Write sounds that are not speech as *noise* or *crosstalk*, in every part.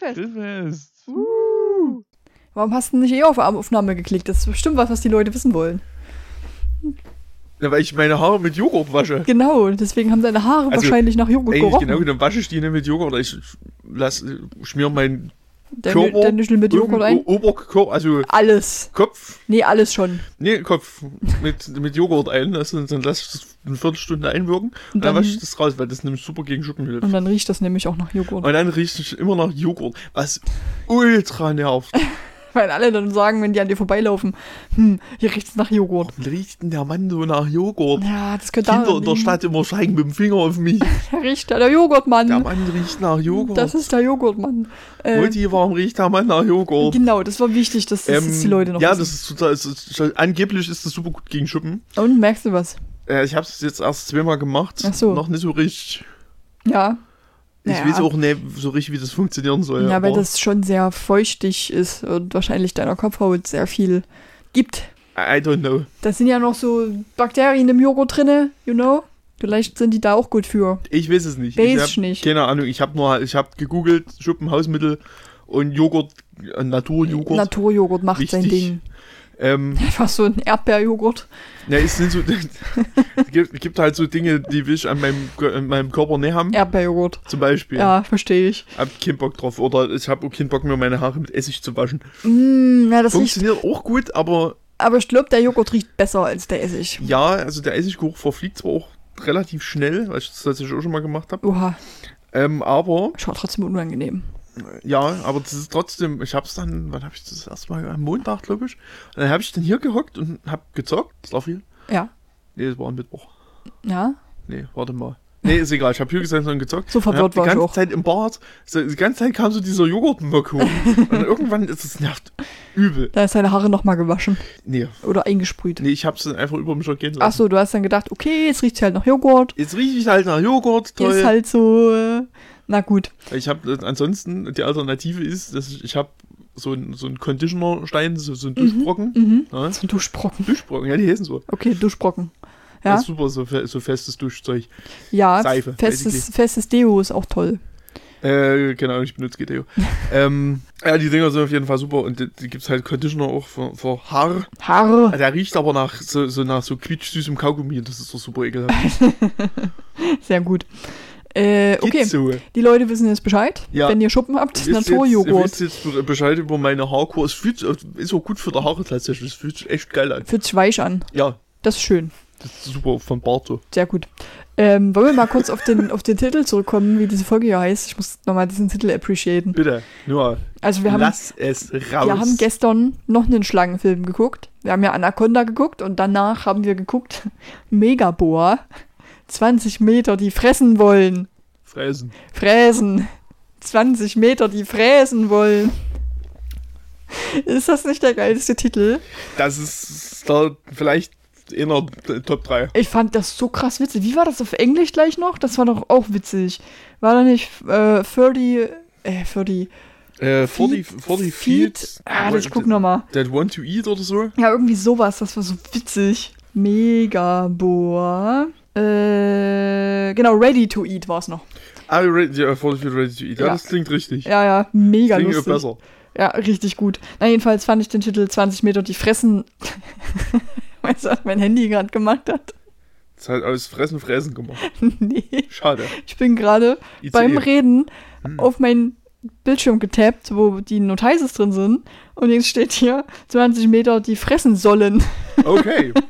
Grillfest. Grillfest. Uh. Warum hast du nicht eh auf Aufnahme geklickt? Das ist bestimmt was, was die Leute wissen wollen. Ja, weil ich meine Haare mit Joghurt wasche. Genau, deswegen haben deine Haare Also, wahrscheinlich nach Joghurt gerochen. genau, dann wasche ich die nicht mit Joghurt. Ich lass, schmier meinen der, Körper. der Nischel mit Joghurt ein. Oberkörper, also Alles. Kopf. Nee, alles schon. Nee, Kopf mit, mit Joghurt ein. Also, dann lass ich das eine Viertelstunde einwirken. Und dann, dann- wasche ich das raus, weil das nämlich super gegen Schuppen hilft. Und dann riecht das nämlich auch nach Joghurt. Und dann riecht es immer nach Joghurt, was ultra nervt. *laughs* Weil alle dann sagen, wenn die an dir vorbeilaufen, hm, hier riecht es nach Joghurt. Warum riecht denn der Mann so nach Joghurt? Ja, das könnte Kinder in der. Stadt immer zeigen mit dem Finger auf mich. *laughs* Riecht da der Joghurtmann. Der Mann riecht nach Joghurt. das ist der Joghurtmann. Äh, Mutti, warum riecht der Mann nach Joghurt? genau, das war wichtig, dass das jetzt die Leute noch Ähm, Ja, wissen. das ist total. Es ist, angeblich ist das super gut gegen Schuppen. Und merkst du was? Äh, ich habe es jetzt erst zweimal gemacht. Ach so. Noch nicht so richtig. Ja. Ich Naja. weiß auch nicht so richtig, wie das funktionieren soll. Ja, weil das schon sehr feuchtig ist und wahrscheinlich deiner Kopfhaut sehr viel gibt. I don't know. Da sind ja noch so Bakterien im Joghurt drinne, you know? Vielleicht sind die da auch gut für. Ich weiß es nicht. Weiß ich ich nicht. Keine Ahnung. Ich habe nur, ich habe gegoogelt Schuppen, Hausmittel und Joghurt, äh, Naturjoghurt. Naturjoghurt macht sein Wichtig. Ding. Ähm, *laughs* Einfach so ein Erdbeerjoghurt. ja, es sind so, *laughs* gibt, gibt halt so Dinge, die will ich an meinem, an meinem Körper nicht haben. Erdbeerjoghurt. Zum Beispiel. Ja, verstehe ich. Hab keinen Bock drauf. Oder ich habe auch keinen Bock mehr, meine Haare mit Essig zu waschen. Mm, ja, das riecht. Funktioniert auch gut, aber Aber ich glaube, der Joghurt riecht besser als der Essig. ja, also der Essiggeruch verfliegt zwar auch relativ schnell, weil ich das tatsächlich auch schon mal gemacht habe. Oha, Ähm, aber, schaut trotzdem unangenehm. Ja, aber das ist trotzdem, ich hab's dann, wann habe ich das erstmal, am Montag, glaube ich. Und dann habe ich dann hier gehockt und hab gezockt. Das war viel. Ja. Nee, das war am Mittwoch. Ja. Nee, warte mal. Nee, ist egal, ich habe hier gesessen und gezockt. So verwirrt und hab war die ich ganze auch. Zeit im Bad, so, die ganze Zeit kam so dieser Joghurtmock hoch. *laughs* und irgendwann ist es nervt. Übel. Da ist seine Haare nochmal gewaschen. Nee, Oder eingesprüht. nee, ich hab's dann einfach über mich ergehen lassen. Ach so, du hast dann gedacht, okay, jetzt riecht halt nach Joghurt. Jetzt rieche ich halt nach Joghurt, toll. Ist halt so. äh, Na gut. Ich habe ansonsten, die Alternative ist, dass ich, ich habe so einen so einen Conditioner-Stein, so, so einen Duschbrocken. Mhm. Ja? So ein Duschbrocken. Duschbrocken, ja, die heißen so. Okay, Duschbrocken. Ja. Ja, Das ist super, so, fe- so festes Duschzeug. ja Seife, festes, festes Deo ist auch toll. Äh, genau, ich benutze GTO. *laughs* ähm, ja, die Dinger sind auf jeden Fall super und die, die gibt's halt Conditioner auch für, für Haar. Haare. Der riecht aber nach so, so nach so quietschsüßem Kaugummi und das ist doch super ekelhaft. *laughs* Sehr gut. Äh, okay, so. die Leute wissen jetzt Bescheid. Ja. Wenn ihr Schuppen habt, Wisst jetzt- Naturjoghurt. wisst jetzt be- Bescheid über meine Haarkur. Es fühlt, ist auch gut für die Haare tatsächlich. Es fühlt sich echt geil an. Fühlt sich weich an. Ja, Das ist schön. das ist super von Bart so. Sehr gut. Ähm, wollen wir mal kurz auf den, auf den Titel zurückkommen, wie diese Folge hier heißt? Ich muss nochmal diesen Titel appreciaten. Bitte, nur Also wir haben, lass es raus. wir haben gestern noch einen Schlangenfilm geguckt. Wir haben ja Anaconda geguckt und danach haben wir geguckt *laughs* Megaboa. 20 Meter, die fressen wollen. Fräsen. Fräsen. 20 Meter, die fräsen wollen. Ist das nicht der geilste Titel? Das ist da vielleicht in der Top 3. Ich fand das so krass witzig. Wie war das auf Englisch gleich noch? Das war doch auch witzig. War da nicht äh, 30, äh, 30, Äh, 40, Feet- 40 Feet? Feet. Ah, ich guck nochmal. That want to eat oder so. Ja, irgendwie sowas. Das war so witzig. Megaboa. Äh, genau, Ready to Eat war es noch. Ah, ready, 40 Feet ready to eat. Ja, Ja. das klingt richtig. Ja, ja, mega klingt lustig. besser. Ja, richtig gut. Na, jedenfalls fand ich den Titel 20 Meter, die fressen. *laughs* weißt du, was mein Handy gerade gemacht hat? Das halt aus Fressen, Fräsen gemacht. *laughs* nee. Schade. Ich bin gerade ICE. beim Reden Hm. auf meinen Bildschirm getappt, wo die Notices drin sind. Und jetzt steht hier 20 Meter, die fressen sollen. Okay. *laughs*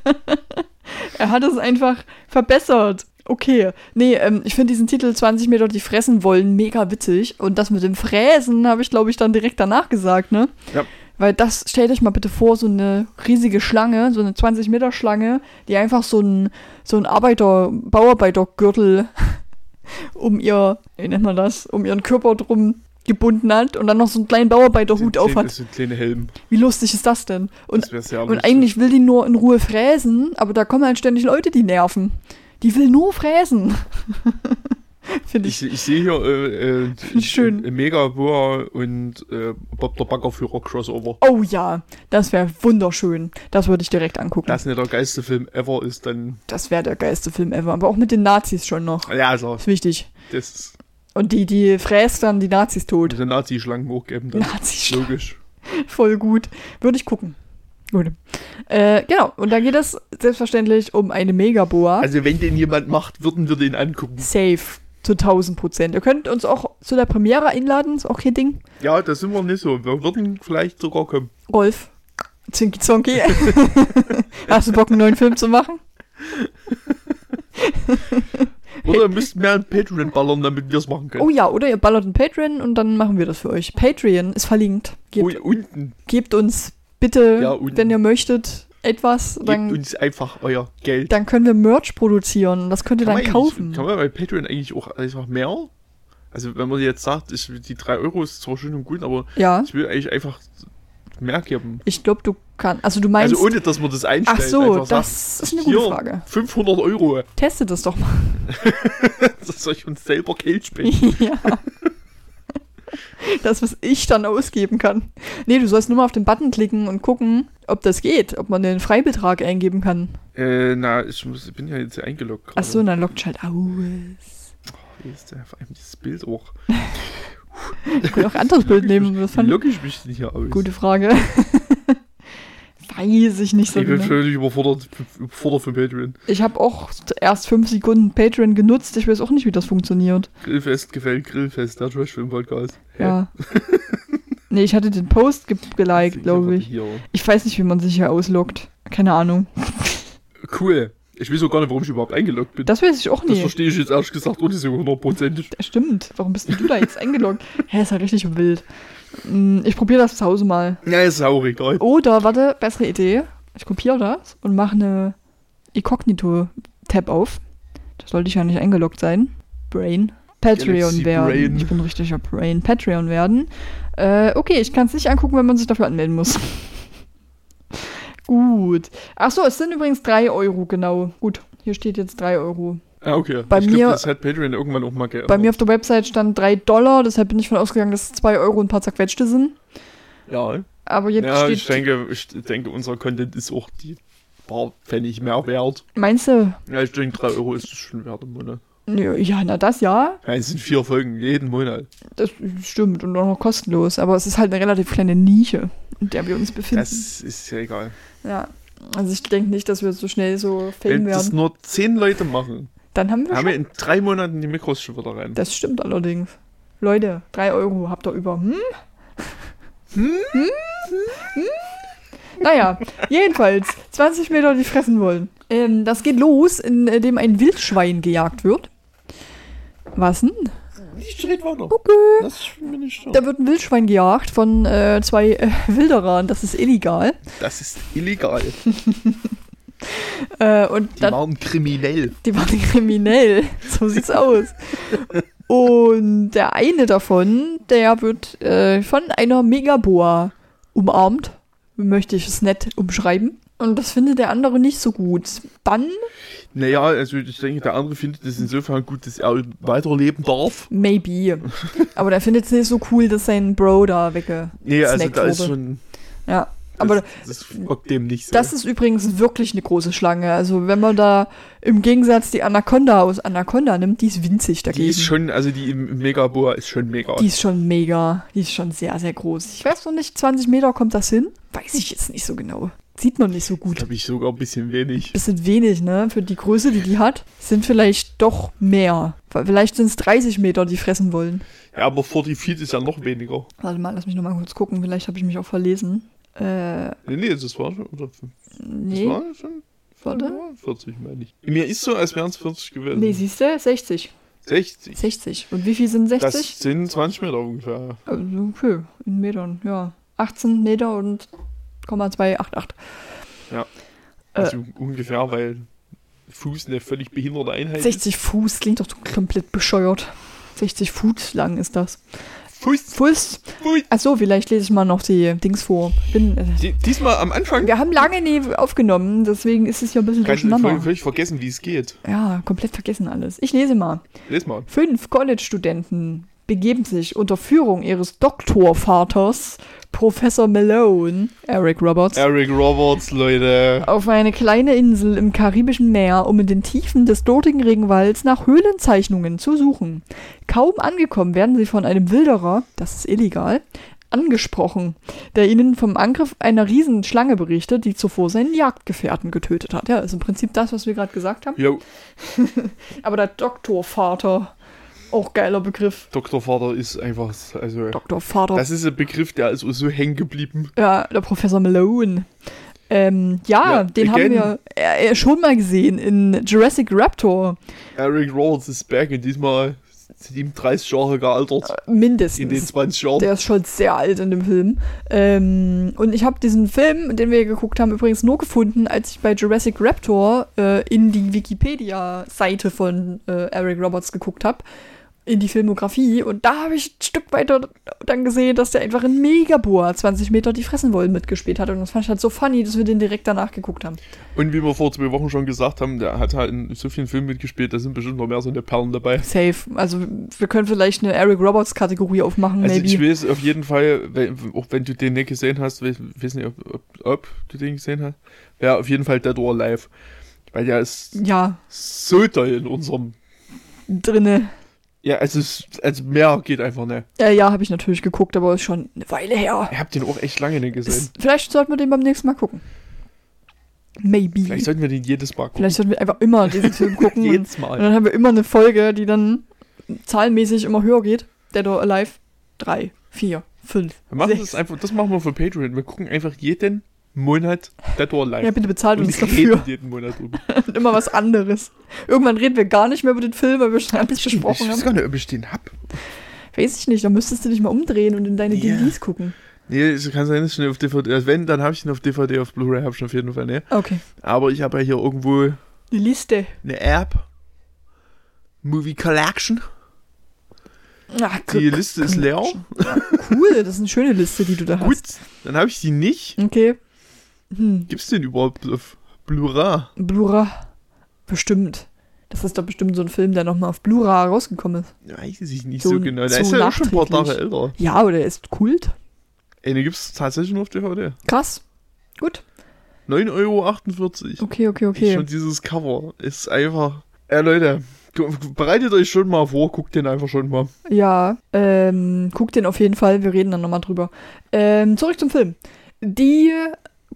Er hat es einfach verbessert. Okay. Nee, ähm, ich finde diesen Titel 20 Meter, die fressen wollen, mega witzig. Und das mit dem Fräsen habe ich, glaube ich, dann direkt danach gesagt, ne? Ja. Weil das, stellt euch mal bitte vor, so eine riesige Schlange, so eine 20 Meter Schlange, die einfach so ein, so ein Arbeiter, Bauarbeitergürtel *laughs* um ihr, wie nennt man das, um ihren Körper drum gebunden hat und dann noch so einen kleinen Bauarbeiterhut auf kleine- hat. So ein kleiner Helm. Wie lustig ist das denn? Und Das sehr und lustig. eigentlich will die nur in Ruhe fräsen, aber da kommen halt ständig Leute, die nerven. Die will nur fräsen. *laughs* Finde ich. Ich, ich sehe hier äh, äh, ich schön. äh, Megaboa und äh, Bob der Baggerführer Crossover. Oh ja, das wäre wunderschön. Das würde ich direkt angucken. Das nicht der geilste Film ever ist, dann. Das wäre der geilste Film ever. Aber auch mit den Nazis schon noch. Ja, also, ist wichtig. das. Und die, die fräst dann die Nazis tot. Diese Nazi-Schlangen hochgeben. Dann. Nazi Logisch. *laughs* Voll gut. Würde ich gucken. Gut. Äh, genau. Und da geht es selbstverständlich um eine Megaboa. Also wenn den jemand macht, würden wir den angucken. Safe. Zu 1000 Prozent. Ihr könnt uns auch zu der Premiere einladen. Ist auch kein Ding. Ja, das sind wir nicht so. Wir würden vielleicht sogar kommen. Rolf. Zinki Zonki. *laughs* Hast du Bock, einen neuen Film zu machen? *laughs* Oder müssten wir einen Patreon ballern, damit wir es machen können. Oh ja, oder ihr ballert einen Patreon und dann machen wir das für euch. Patreon ist verlinkt. Gebt, Oh, unten. gebt uns bitte, Ja, wenn ihr möchtet, etwas. Gebt Dann, uns einfach euer Geld. dann können wir Merch produzieren. Das könnt ihr Kann dann kaufen. Kann man bei Patreon eigentlich auch einfach mehr? Also wenn man jetzt sagt, ich, die 3 Euro ist zwar schön und gut, aber Ja. ich will eigentlich einfach mehr geben. Ich glaube, du kannst. Also du meinst. also ohne, dass man das einstellt. ach so, das sagt, ist eine hier, gute Frage. 500 Euro, *laughs* Teste das doch mal. *laughs* dass ich uns selber Geld spenden. *laughs* ja. Das, was ich dann ausgeben kann. Nee, du sollst nur mal auf den Button klicken und gucken, ob das geht, ob man den Freibetrag eingeben kann. äh, na, ich, muss, ich bin ja jetzt eingeloggt. gerade. Ach so, dann lockt halt aus. Hier ist ja vor allem dieses Bild auch. Ich kann auch ein anderes Bild nehmen. Das Wie logge ich mich denn hier aus? Gute Frage. Weiß ich nicht so ich bin genau. völlig überfordert, überfordert von Patreon. Ich habe auch erst fünf Sekunden Patreon genutzt. Ich weiß auch nicht, wie das funktioniert. Grillfest gefällt Grillfest, der Trashfilm-Podcast. Ja. nee, ich hatte den Post ge geliked, glaube ich. Hier. Ich weiß nicht, wie man sich hier ausloggt. Keine Ahnung. Cool. Ich weiß auch gar nicht, warum ich überhaupt eingeloggt bin. Das weiß ich auch Das nicht. verstehe ich jetzt ehrlich gesagt auch nicht so hundertprozentig. Das stimmt. Warum bist du da jetzt eingeloggt? Hä, ist ja richtig wild. Hm, Ich probiere das zu Hause mal. Ja, ist auch egal. Oder, warte, bessere Idee. Ich kopiere das und mache eine Inkognito-Tab auf. Da sollte ich ja nicht eingeloggt sein. Brain. Patreon werden. Brain. Ich bin richtiger Brain. Patreon werden. Äh, okay, ich kann es nicht angucken, wenn man sich dafür anmelden muss. *laughs* Gut. Ach so, es sind übrigens 3 Euro, genau. Gut, hier steht jetzt 3 Euro. Ah, okay. Bei ich mir- glaub, das hat Patreon irgendwann auch mal geändert. Bei mir auf der Website stand 3 Dollar, deshalb bin ich von ausgegangen, dass es 2 Euro ein paar zerquetschte sind. Ja, Aber jetzt ja steht. ich, denke, ich denke, unser Content ist auch die paar Pfennig mehr wert. Meinst du? Ja, ich denke, 3 Euro ist es schon wert im Monat. Ja, na das ja. Ja, es sind vier Folgen jeden Monat. Das stimmt und auch noch kostenlos. Aber es ist halt eine relativ kleine Nische, in der wir uns befinden. Das ist ja egal. ja. Also ich denke nicht, dass wir so schnell so Wenn fame das werden. nur zehn Leute machen, Dann haben wir haben wir in drei Monaten die Mikros schon wieder rein. Das stimmt allerdings. Leute, 3 Euro habt ihr über. Hm? Hm? Hm? Naja, jedenfalls 20 Meter, die fressen wollen. Ähm, das geht los, indem ein Wildschwein gejagt wird. Was denn? Ich red weiter. Okay. Das bin ich Da wird ein Wildschwein gejagt von äh, zwei äh, Wilderern. Das ist illegal. Das ist illegal. *laughs* Äh, und Die dann, waren kriminell. die waren kriminell. *laughs* So sieht's aus. Und der eine davon, der wird äh, von einer Megaboa umarmt. Möchte ich es nett umschreiben. Und das findet der andere nicht so gut. Dann, Naja, also ich denke, der andere findet es insofern gut, dass er weiterleben darf. maybe. Aber der findet es nicht so cool, dass sein Bro da wegge. Nee, also da ist schon. Ja. Das, Aber das folgt dem nicht so. Das ist übrigens wirklich eine große Schlange. Also wenn man da im Gegensatz die Anaconda aus Anaconda nimmt, die ist winzig dagegen. die ist schon, also die im Megaboa ist schon mega. Die ist schon mega. Die ist schon sehr, sehr groß. Ich weiß noch nicht, 20 Meter kommt das hin? Weiß ich jetzt nicht so genau. Sieht man nicht so gut. habe ich sogar ein bisschen wenig. Bisschen wenig, ne? Für die Größe, die die hat, sind vielleicht doch mehr. Vielleicht sind es 30 Meter, die fressen wollen. Ja, aber 40 Feet ist ja noch weniger. Warte mal, lass mich noch mal kurz gucken. Vielleicht habe ich mich auch verlesen. Äh, Nee, nee, das war schon. Oder, das nee. war schon. Warte. ja, 40, meine ich. Mir ist so, als wären es 40 gewesen. Nee, siehst du? 60. 60. 60. Und wie viel sind 60? Das sind 20 Meter ungefähr. Also, okay, in Metern, ja. 18 Meter und 0,288. Äh. Also ungefähr, weil Fuß eine völlig behinderte Einheit ist. 60 Fuß klingt doch komplett bescheuert. 60 Fuß lang ist das. Fuß. Fuß. Fuß. Achso, vielleicht lese ich mal noch die Dings vor. Bin, äh, Die, diesmal am Anfang wir haben lange nie aufgenommen, deswegen ist es ja ein bisschen kann ich durcheinander. völlig, völlig vergessen, wie es geht. Ja, komplett vergessen alles. Ich lese mal. Lies mal. Fünf College-Studenten begeben sich unter Führung ihres Doktorvaters Professor Malone, Eric Roberts, Eric Roberts, Leute. auf eine kleine Insel im karibischen Meer, um in den Tiefen des dortigen Regenwalds nach Höhlenzeichnungen zu suchen. Kaum angekommen werden sie von einem Wilderer, das ist illegal, angesprochen, der ihnen vom Angriff einer Riesenschlange berichtet, die zuvor seinen Jagdgefährten getötet hat. Ja, ist im Prinzip das, was wir gerade gesagt haben. Jo, *laughs* Aber der Doktorvater, auch geiler Begriff. Doktorvater ist einfach, also, Doktorvater. das ist ein Begriff, der ist so hängen geblieben. Ja, der Professor Malone. Ähm, ja, Ja, den again. haben wir äh, äh, schon mal gesehen in Jurassic Raptor. Eric Roberts ist back und diesmal sind ihm 30 Jahre gealtert. Mindestens. In den 20 Jahren. Der ist schon sehr alt in dem Film. Ähm, und ich habe diesen Film, den wir geguckt haben, übrigens nur gefunden, als ich bei Jurassic Raptor äh, in die Wikipedia-Seite von äh, Eric Roberts geguckt habe. In die Filmografie. Und da habe ich ein Stück weiter dann gesehen, dass der einfach in Megaboa 20 Meter die fressen wollen mitgespielt hat. Und das fand ich halt so funny, dass wir den direkt danach geguckt haben. Und wie wir vor zwei Wochen schon gesagt haben, der hat halt in so vielen Filmen mitgespielt, da sind bestimmt noch mehr so eine Perlen dabei. Safe. Also wir können vielleicht eine Eric Roberts Kategorie aufmachen, Also maybe. ich weiß auf jeden Fall, wenn, auch wenn du den nicht gesehen hast, weiß, weiß nicht, ob, ob, ob du den gesehen hast, wäre auf jeden Fall Dead or Alive. Weil der ist ja, so toll in unserem. drinne. Ja, also, es- also mehr geht einfach nicht. Ja, ja, habe ich natürlich geguckt, aber ist schon eine Weile her. Ich hab den auch echt lange nicht gesehen. Ist, vielleicht sollten wir den beim nächsten Mal gucken. Maybe. Vielleicht sollten wir den jedes Mal gucken. Vielleicht sollten wir einfach immer diesen Film *laughs* gucken. und, jedes und Mal. dann haben wir immer eine Folge, die dann zahlenmäßig immer höher geht. Dead or Alive. Drei, vier, fünf, Wir machen sechs. das einfach, das machen wir für Patreon. Wir gucken einfach jeden Monat Dead or Alive. Ja, bitte bezahlt und uns dafür. jeden Monat drüber. *laughs* Und immer was anderes. Irgendwann reden wir gar nicht mehr über den Film, weil wir schon alles Ich besprochen weiß haben. gar nicht, ob ich den hab. Weiß ich nicht, da müsstest du dich mal umdrehen und in deine Ja. DVDs gucken. Nee, es kann sein, dass ich den auf DVD. Also wenn, dann habe ich den auf DVD, auf Blu-ray habe ich ihn auf jeden Fall, ne? Okay. Aber ich habe ja hier irgendwo Die Liste. eine App. Movie Collection. Ach, Die Liste ist leer. Cool, das ist eine schöne Liste, die du da Gut, hast. dann habe ich die nicht. Okay. Hm. Gibt's den überhaupt auf Blu-ray? Blura. Bestimmt. Das ist doch bestimmt so ein Film, der nochmal auf Blura rausgekommen ist. Weiß ich nicht So- so, genau. Der so ist ja auch schon ein paar. Tage älter. Ja, oder er ist Kult. Ey, den gibt's tatsächlich nur auf DVD. Krass. Gut. 9,48 Euro. Okay, okay, Schon okay. dieses Cover ist einfach. Ey, Leute, gu- bereitet euch schon mal vor, guckt den einfach schon mal. Ja, ähm, guck den auf jeden Fall. Wir reden dann nochmal drüber. Ähm, zurück zum Film. Die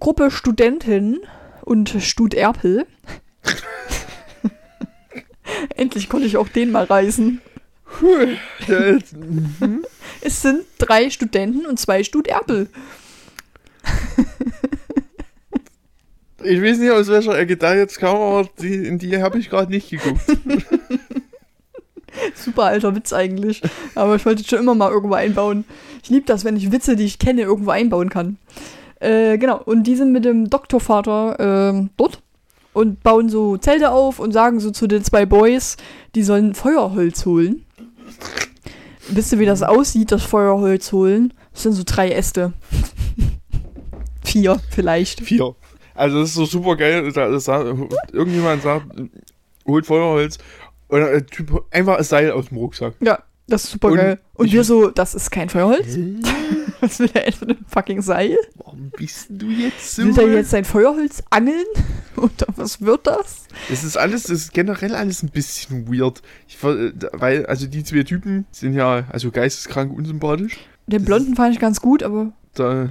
Gruppe Studentin und Studerpel. *laughs* Endlich konnte ich auch den mal mhm. *laughs* Es sind drei Studenten und zwei Studerpel. Ich weiß nicht, aus welcher Ecke da jetzt kam, aber die, in die habe ich gerade nicht geguckt. *laughs* Super alter Witz eigentlich. Aber ich wollte schon immer mal irgendwo einbauen. Ich liebe das, wenn ich Witze, die ich kenne, irgendwo einbauen kann. Äh, genau. Und die sind mit dem Doktorvater ähm, dort und bauen so Zelte auf und sagen so zu den zwei Boys, die sollen Feuerholz holen. Wisst ihr, wie das aussieht, das Feuerholz holen? Das sind so drei Äste. *laughs* Vier vielleicht. Vier. Also das ist so super geil. Irgendjemand sagt, holt Feuerholz und der Typ einfach ein Seil aus dem Rucksack. Ja, das ist super Und geil. Und wir so, das ist kein Feuerholz? *laughs* Was will der mit einem fucking Seil? Warum bist du jetzt so? Will der jetzt sein Feuerholz angeln? *laughs* Oder was wird das? Das ist alles, das ist generell alles ein bisschen weird. Ich, ver- weil, also die zwei Typen sind ja also geisteskrank unsympathisch. Den Das Blonden fand ich ganz gut, aber Da,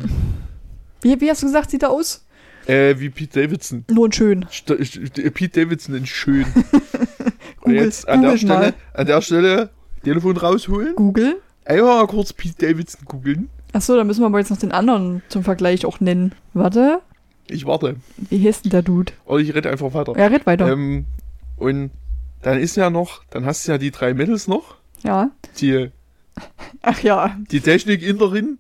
wie, wie hast du gesagt, sieht er aus? äh, wie Pete Davidson. Nur und schön. St st Pete Davidson in schön. *laughs* Und Google, jetzt an der, Stelle, an der Stelle Telefon rausholen. Google. Einfach mal kurz Pete Davidson googeln. Achso, dann müssen wir aber jetzt noch den anderen zum Vergleich auch nennen. Warte, Ich warte. wie heißt denn der Dude? Oder ich rede einfach weiter. Ja, red weiter. Ähm, und dann ist ja noch, dann hast du ja die drei Mädels noch. ja. Die, Ach ja. die Technik-Inderin.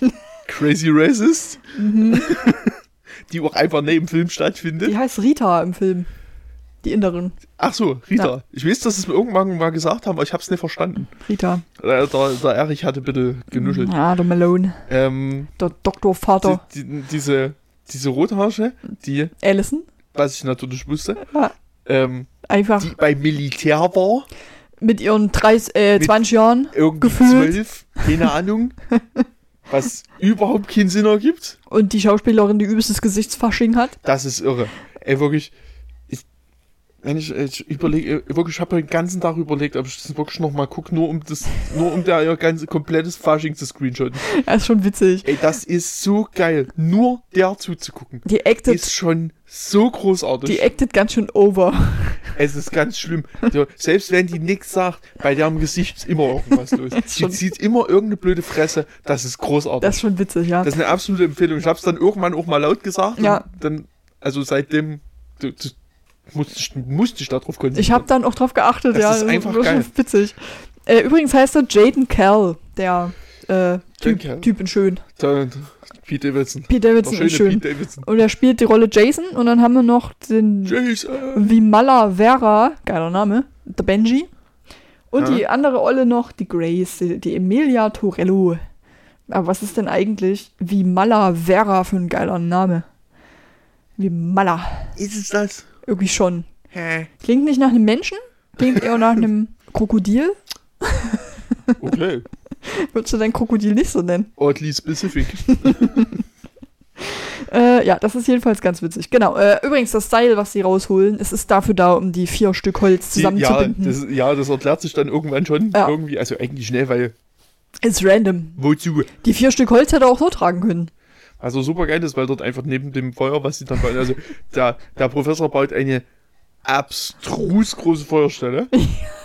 *laughs* Crazy Racist. Mhm. *laughs* Die auch einfach neben dem Film stattfindet. Die heißt Rita im Film. Die Inderin. Ach so, Rita. Ja. Ich weiß, dass es mir irgendwann mal gesagt haben, aber ich habe es nicht verstanden. Rita. Der, der, der Erich hatte bitte genuschelt. Ja, der Malone. Ähm, Der Doktorvater. die, die, diese, diese Rotharsche, die, Allison. was ich natürlich wusste, Ja. ähm, Einfach die beim Militär war, mit ihren 30, äh, Mit- 20 Jahren. irgendwie Gefühlt. zwölf, keine Ahnung. *laughs* was überhaupt keinen Sinn ergibt. Und die Schauspielerin, die übelstes Gesichtsfasching hat. Das ist irre. Ey, wirklich. Ich, wenn ich, ich überlege, wirklich, ich habe den ganzen Tag überlegt, ob ich das wirklich nochmal gucke, nur um das, nur um da ihr ganze komplettes Fasching zu screenshotten. *laughs* Das ist schon witzig. Ey, das ist so geil. Nur der zuzugucken. Die acted, Ist schon so großartig. die acted ganz schön over. *laughs* Es ist ganz schlimm. So, selbst wenn die nichts sagt, bei deren Gesicht ist immer irgendwas los. *laughs* Die zieht immer irgendeine blöde Fresse. Das ist großartig. Das ist schon witzig, ja. Das ist eine absolute Empfehlung. Ich habe es dann irgendwann auch mal laut gesagt. Ja. Dann, also seitdem du, du, musste, ich, musste ich darauf konzentrieren. Ich habe dann auch drauf geachtet, Das ja. ist einfach war schon geil. witzig. Äh, übrigens heißt er Jaden Kell, der äh, typ, typ in schön. Da, Pete Davidson. Pete Davidson in schön. Davidson. Und er spielt die Rolle Jason und dann haben wir noch den Jason. Vimala Vera, geiler Name, der Benji. Und Ja. die andere Olle noch, die Grace, die, die Emilia Torello. Aber was ist denn eigentlich Vimala Vera für ein geiler Name? Vimala. Ist es das? Irgendwie schon. Hä? Klingt nicht nach einem Menschen, klingt eher nach einem *laughs* Krokodil. Okay. *laughs* Würdest du dein Krokodil nicht so nennen? Oddly specific. *laughs* Äh, ja, das ist jedenfalls ganz witzig. Genau. Äh, übrigens, das Seil, was sie rausholen, es ist dafür da, um die vier Stück Holz Die- ja, zusammenzubinden. das, ja, das erklärt sich dann irgendwann schon. Ja. Irgendwie, also eigentlich schnell, weil ist random. wozu? Die vier Stück Holz hätte er auch so tragen können. Also super geil ist, weil dort einfach neben dem Feuer, was sie dann bauen, also der, der Professor baut eine abstrus große Feuerstelle.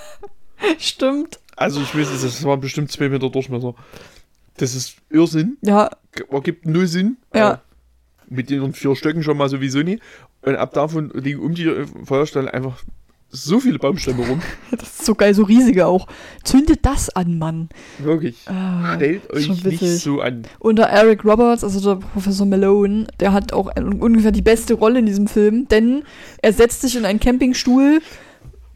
*laughs* Stimmt. Also ich weiß es, das waren bestimmt zwei Meter Durchmesser. Das ist Irrsinn. Ja, Ergibt null Sinn. Ja. Äh, mit den vier Stöcken schon mal sowieso nie. Und ab davon liegen um die Feuerstelle einfach so viele Baumstämme rum. *laughs* das ist so geil, so riesige auch. Zündet das an, Mann. Wirklich. Ah, Stellt euch nicht so an. Und der Eric Roberts, also der Professor Malone, der hat auch ungefähr die beste Rolle in diesem Film, denn er setzt sich in einen Campingstuhl.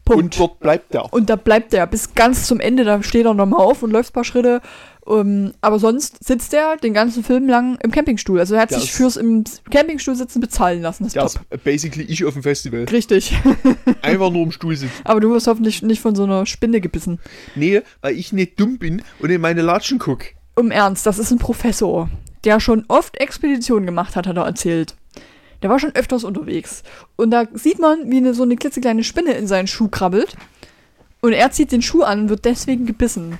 Punkt. Und dort bleibt der. Und da bleibt er bis ganz zum Ende, da steht er nochmal auf und läuft ein paar Schritte. Um, aber sonst sitzt er den ganzen Film lang im Campingstuhl. Also er hat Der sich fürs im Campingstuhl sitzen bezahlen lassen. Das top. ist basically ich auf dem Festival. Richtig. *laughs* Einfach nur im Stuhl sitzen. aber du wirst hoffentlich nicht von so einer Spinne gebissen. Nee, weil ich nicht dumm bin und in meine Latschen guck. Um Ernst, das ist ein Professor, der schon oft Expeditionen gemacht hat, hat er erzählt. Der war schon öfters unterwegs. Und da sieht man, wie eine, so eine klitzekleine Spinne in seinen Schuh krabbelt. Und er zieht den Schuh an und wird deswegen gebissen.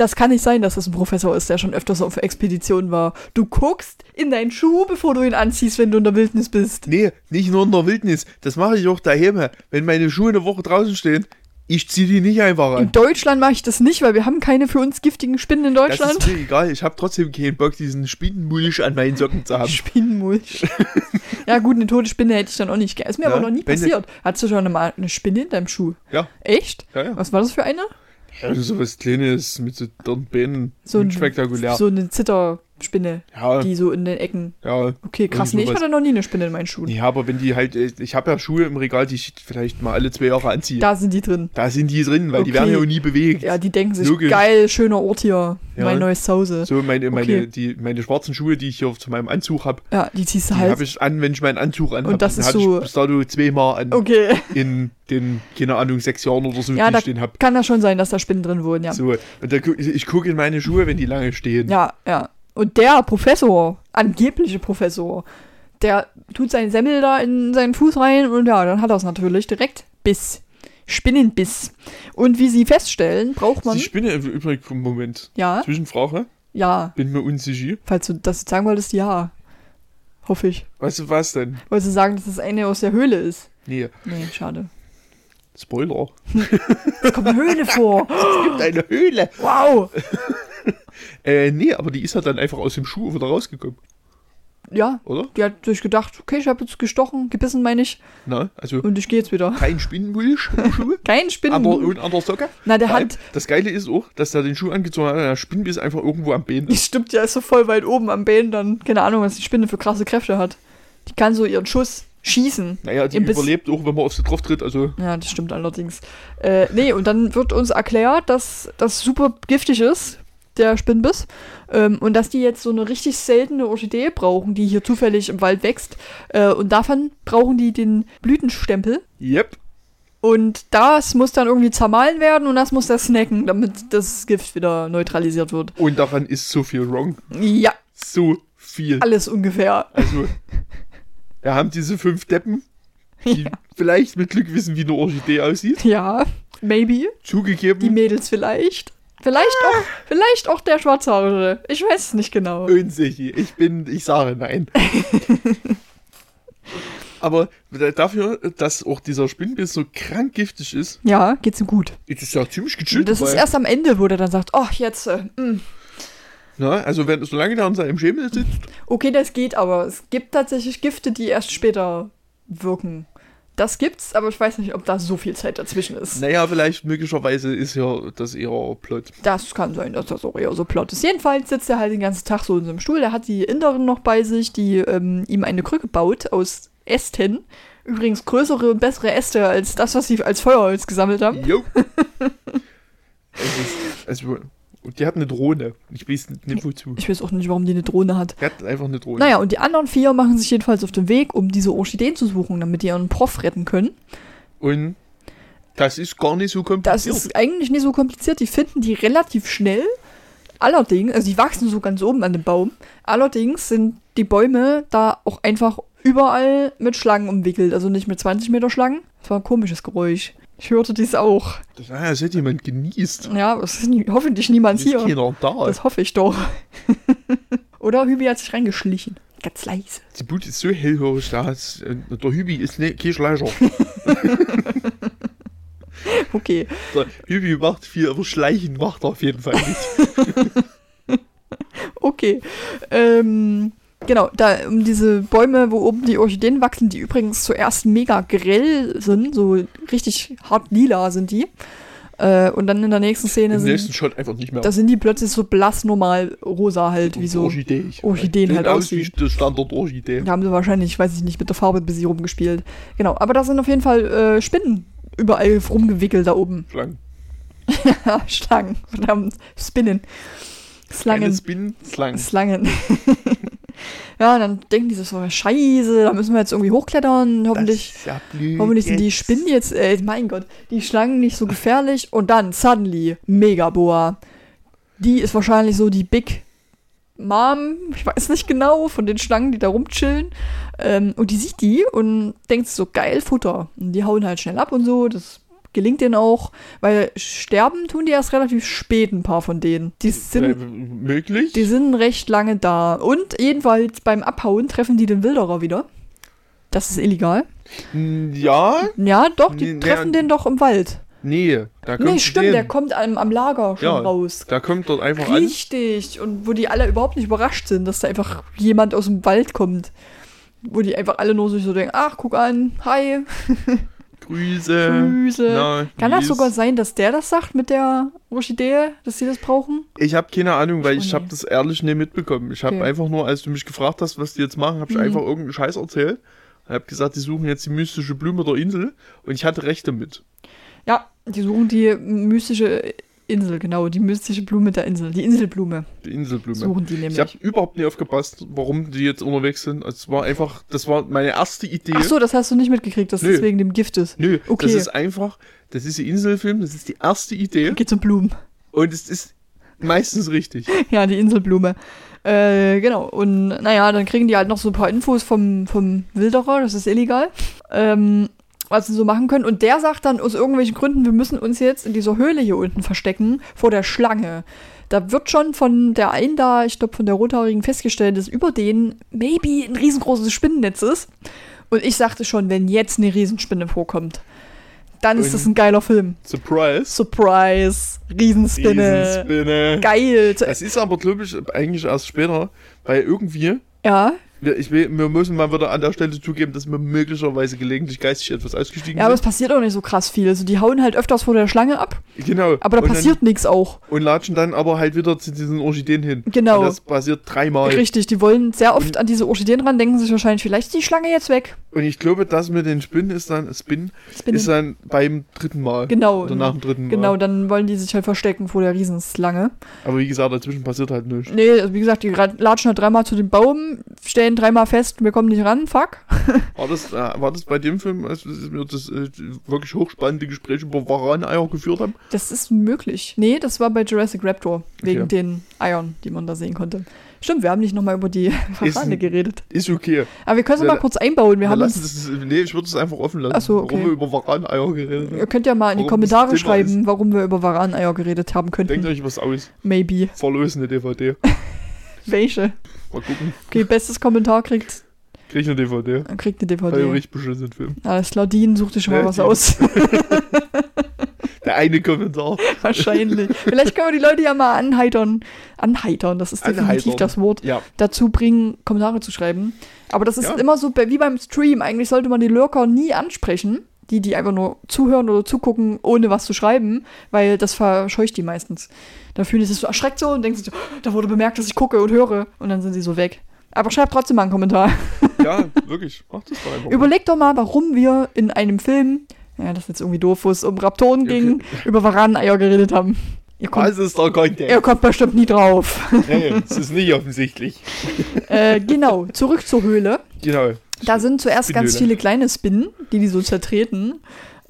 Das kann nicht sein, dass das ein Professor ist, der schon öfters auf Expeditionen war. Du guckst in deinen Schuh, bevor du ihn anziehst, wenn du in der Wildnis bist. Nee, nicht nur in der Wildnis. Das mache ich auch daheim. Wenn meine Schuhe eine Woche draußen stehen, ich ziehe die nicht einfach In an. Deutschland mache ich das nicht, weil wir haben keine für uns giftigen Spinnen in Das Deutschland. ist mir egal. Ich habe trotzdem keinen Bock, diesen Spinnenmulch an meinen Socken zu haben. *laughs* Spinnenmulch. ja, gut, eine tote Spinne hätte ich dann auch nicht. Ist mir Ja, aber noch nie passiert. Hattest du schon mal eine Spinne in deinem Schuh? Ja, Echt? ja, ja. Was war das für eine? Ja so was Kleines mit so dürren Beinen. So ein- spektakulär. So eine Zitterspinne, ja, die so in den Ecken. ja. Okay, krass. Nee, ich hatte noch nie eine Spinne in meinen Schuhen. Ja, aber wenn die halt, äh, ich habe ja Schuhe im Regal, die ich vielleicht mal alle zwei Jahre anziehe. Da, Da sind die drin. sind die drin, weil die Okay. werden ja auch nie bewegt. Ja, die denken sich, Logisch. geil, schöner Ort hier. Ja. Mein neues Zuhause. So meine, meine, Okay. die, meine schwarzen Schuhe, die ich hier zu meinem Anzug habe, Ja, die ziehst du die halt. habe ich an, wenn ich meinen Anzug anhabe. Und das ist so- ich bis dato zweimal an Okay. in den, keine Ahnung, sechs Jahren oder so, Ja, die da ich den habe. kann das schon sein, dass da Spinnen drin wohnen, ja. So, und da, ich gucke in meine Schuhe, wenn die lange stehen. Ja, ja. Und der Professor, angebliche Professor, der tut seinen Semmel da in seinen Fuß rein und ja, dann hat er es natürlich direkt Biss. Spinnenbiss. Und wie sie feststellen, braucht man. Die Spinne im Übrigen vom Moment. Ja, Zwischenfrage, ja. bin mir unsicher. Falls du das sagen wolltest, ja. Hoffe ich. Weißt du was denn? Wolltest du sagen, dass das eine aus der Höhle ist? Nee, Nee, schade. Spoiler. *laughs* Es kommt eine Höhle vor. Es gibt eine Höhle. Wow. *laughs* *laughs* Äh, nee, aber die ist halt dann einfach aus dem Schuh wieder rausgekommen, Ja, oder? die hat sich gedacht, okay, ich habe jetzt gestochen, gebissen meine ich, Na, also und ich gehe jetzt wieder. kein Spinnenmulch *laughs* im Schuh, Kein Spinnen. aber und an der Socke. Na, der hat, Das Geile ist auch, dass der den Schuh angezogen hat der Spinnenbiss einfach irgendwo am Bein ist. *laughs* Stimmt, ja, ist so voll weit oben am Bein, dann, keine Ahnung, was die Spinne für krasse Kräfte hat. Die kann so ihren Schuss schießen. Naja, die überlebt auch, wenn man auf sie drauf tritt. Also, Ja, das stimmt allerdings. Äh, nee, und dann wird uns erklärt, dass das super giftig ist, der Spinnbiss. Ähm, und dass die jetzt so eine richtig seltene Orchidee brauchen, die hier zufällig im Wald wächst. Äh, und davon brauchen die den Blütenstempel. yep. Und das muss dann irgendwie zermahlen werden und das muss der snacken, damit das Gift wieder neutralisiert wird. Und daran ist so viel wrong. Ja, So viel. alles ungefähr. Also, *laughs* wir haben diese fünf Deppen, die vielleicht mit Glück wissen, wie eine Orchidee aussieht. Ja, maybe. Zugegeben. Die Mädels vielleicht. Vielleicht auch, vielleicht auch der Schwarzhaarige. Ich weiß es nicht genau. unsicher. Ich bin, ich sage nein. *laughs* Aber dafür, dass auch dieser Spinnbiss so krank giftig ist, Ja, geht's ihm gut. ist es ja ziemlich gechillt. Das ist dabei. erst am Ende, wo der dann sagt, ach, jetzt, äh, mm. Na, also wenn, solange der an seinem Schemel sitzt, okay, das geht, aber es gibt tatsächlich Gifte, die erst später wirken. Das gibt's, aber ich weiß nicht, ob da so viel Zeit dazwischen ist. naja, vielleicht möglicherweise ist ja das eher Plot. Das kann sein, dass das auch eher so plot ist. Jedenfalls sitzt er halt den ganzen Tag so in seinem Stuhl. Er hat die Inderin noch bei sich, die ähm, ihm eine Krücke baut aus Ästen. Übrigens größere und bessere Äste als das, was sie als Feuerholz gesammelt haben. Jo. *laughs* es ist, also, und die hat eine Drohne. Ich weiß nicht wozu. Ich weiß auch nicht, warum die eine Drohne hat. Die hat einfach eine Drohne. Naja, und die anderen vier machen sich jedenfalls auf den Weg, um diese Orchideen zu suchen, damit die ihren Prof retten können. Und das ist gar nicht so Das kompliziert. ist eigentlich nicht so kompliziert. Die finden die relativ schnell. Allerdings, also die wachsen so ganz oben an dem Baum. Allerdings sind die Bäume da auch einfach überall mit Schlangen umwickelt. Also nicht mit 20 Meter Schlangen. Das war ein komisches Geräusch. Ich hörte dies auch. das, ah, das hat jemand genießt. Ja, es ist nie, hoffentlich niemand Ist hier. keiner da. Das hoffe ich doch. *laughs* Oder Hübi hat sich reingeschlichen. Ganz leise. die Blut ist so hellhörig, da äh, der Hübi ist ne, kein Schleicher. *laughs* Okay. Der Hübi macht viel, aber Schleichen macht er auf jeden Fall nicht. *laughs* Okay. Ähm, genau, da um diese Bäume, wo oben die Orchideen wachsen, die übrigens zuerst mega grell sind, so richtig hart lila sind die. Äh, und dann in der nächsten Szene Im nächsten sind, Shot einfach nicht mehr. da sind die plötzlich so blass normal rosa halt, wie so. Orchidee. Orchideen halt aus wie das Standard Orchidee. Da haben sie wahrscheinlich, ich weiß ich nicht, mit der Farbe bis sie rumgespielt. Genau, aber da sind auf jeden Fall äh, Spinnen überall rumgewickelt da oben. *laughs* Schlangen. Schlangen, verdammt, Spinnen. Keine Slangen. Spin, Slang. Slangen. *laughs* ja, und dann denken die so, scheiße, da müssen wir jetzt irgendwie hochklettern. Hoffentlich, ja hoffentlich sind die. Spinnen jetzt, äh, mein Gott, die Schlangen nicht so gefährlich. Und dann, suddenly, Megaboa. Die ist wahrscheinlich so die Big Mom, ich weiß nicht genau, von den Schlangen, die da rumchillen. Ähm, und die sieht die und denkt so, geil, Futter. Und die hauen halt schnell ab und so, das gelingt denen auch, weil sterben tun die erst relativ spät, ein paar von denen. Die sind Äh, möglich? die sind recht lange da. Und jedenfalls beim Abhauen treffen die den Wilderer wieder. Das ist illegal. Ja, Ja, doch, die Nee, treffen nee, den doch im Wald. nee. Da kommt Nee, stimmt, den. der kommt am, am Lager schon Ja, raus. Da kommt dort einfach an. Richtig. Und wo die alle überhaupt nicht überrascht sind, dass da einfach jemand aus dem Wald kommt. Wo die einfach alle nur sich so denken, ach, guck an, hi, *laughs* Grüße. Grüße. Na, Kann das sogar sein, dass der das sagt mit der Orchidee, dass sie das brauchen? Ich habe keine Ahnung, weil Oh, ich nee. habe das ehrlich nicht mitbekommen. Ich habe Okay. einfach nur, als du mich gefragt hast, was die jetzt machen, habe ich Mhm. einfach irgendeinen Scheiß erzählt. Ich habe gesagt, die suchen jetzt die mystische Blume der Insel und ich hatte recht damit. Ja, die suchen die mystische Insel, genau, die mystische Blume der Insel, die Inselblume Die Inselblume. suchen die Ich habe nämlich. überhaupt nicht aufgepasst, warum die jetzt unterwegs sind. Also Es war einfach, das war meine erste Idee. Ach so, das hast du nicht mitgekriegt, dass Nö. es wegen dem Gift ist. Nö, Okay. das ist einfach, das ist die Inselfilm, das ist die erste Idee Geht zum Blumen. und es ist meistens richtig. *laughs* Ja, die Inselblume. Äh, genau. Und naja, dann kriegen die halt noch so ein paar Infos vom, vom Wilderer, das ist illegal. Ähm, was sie so machen können. Und der sagt dann aus irgendwelchen Gründen, wir müssen uns jetzt in dieser Höhle hier unten verstecken, vor der Schlange. Da wird schon von der einen da, ich glaube von der Rothaarigen festgestellt, dass über denen maybe ein riesengroßes Spinnennetz ist. Und ich sagte schon, wenn jetzt eine Riesenspinne vorkommt, dann ist das ein geiler Film. Surprise. Surprise, Riesenspinne. Riesenspinne. Geil. Das ist aber, glaube ich, eigentlich erst später, weil irgendwie, Ja, wir, ich, will- wir müssen mal wieder an der Stelle zugeben, dass wir möglicherweise gelegentlich geistig etwas ausgestiegen Ja, aber es sind. passiert auch nicht so krass viel. Also die hauen halt öfters vor der Schlange ab, Genau. aber da und passiert nichts auch. Und latschen dann aber halt wieder zu diesen Orchideen hin. Genau. Und das passiert dreimal. Richtig, die wollen sehr oft Und- an diese Orchideen ran, denken sich wahrscheinlich, vielleicht ist die Schlange jetzt weg. Und ich glaube, das mit den Spinnen ist dann, Spin, Spinnen. ist dann beim dritten Mal. Genau. Oder nach dem dritten Mal. Genau, dann wollen die sich halt verstecken vor der Riesenschlange. Aber wie gesagt, dazwischen passiert halt nichts. Nee, also wie gesagt, die latschen halt dreimal zu dem Baum, stellen stellen dreimal fest, wir kommen nicht ran, fuck. *laughs* War das, äh, war das bei dem Film, als wir das äh, wirklich hochspannende Gespräch über Varaneier geführt haben? Das ist möglich. Nee, das war bei Jurassic Raptor, wegen Okay. den Eiern, die man da sehen konnte. Stimmt, wir haben nicht nochmal über die *laughs* Verfahren geredet. Ist okay. Aber wir können es Ja, mal kurz einbauen. Wir haben das, nee, ich würde es einfach offen lassen. So, okay. Warum wir über Varaneier geredet ihr haben. könnt ja mal in die Warum das Kommentare schreiben, warum wir über Varaneier geredet haben Denkt könnten. euch was aus. Maybe. Verlösen eine DVD. *laughs* Welche? Mal gucken. Okay, bestes Kommentar kriegt, Krieg ich eine DVD. kriegt eine Bei einem DVD. richtig beschissenen Film. Alles klar, Dean, such dir schon mal Ja, was Dean. aus. *laughs* Der eine Kommentar. *laughs* Wahrscheinlich. Vielleicht können wir die Leute ja mal anheitern. Anheitern, das ist definitiv Anheitern. das Wort. Ja. Dazu bringen, Kommentare zu schreiben. Aber das ist Ja. immer so wie beim Stream. Eigentlich sollte man die Lurker nie ansprechen. Die, die einfach nur zuhören oder zugucken, ohne was zu schreiben, weil das verscheucht die meistens. Dann fühlen die sich so erschreckt so und denken sich so, "Oh, *gasps* da wurde bemerkt, dass ich gucke und höre. Und dann sind sie so weg. Aber schreibt trotzdem mal einen Kommentar. *laughs* Ja, wirklich. Mach das doch einfach. Überlegt doch mal, warum wir in einem Film, ja, das ist jetzt irgendwie doof, wo es um Raptoren Ja, ging, über Varaneneier geredet haben. Ihr kommt, Was ist der Content? ihr kommt bestimmt nie drauf. Nee, das ist nicht offensichtlich. äh, genau, zurück zur Höhle. Genau. Da sind zuerst ganz viele kleine Spinnen, die die so zertreten.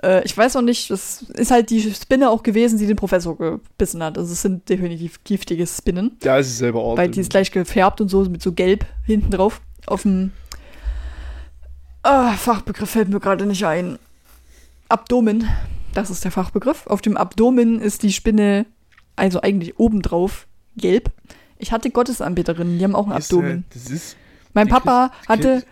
Äh, ich weiß auch nicht, das ist halt die Spinne auch gewesen, die den Professor gebissen hat. Also es sind definitiv giftige Spinnen. Ja, es ist selber Art. Weil die ist gleich gefärbt und so, mit so gelb hinten drauf. Auf dem ah, Fachbegriff fällt mir gerade nicht ein. Abdomen. Das ist der Fachbegriff. Auf dem Abdomen ist die Spinne, also eigentlich obendrauf, gelb. Ich hatte Gottesanbeterinnen, die haben auch ein ist, äh, Abdomen. Das ist. mein die Papa hatte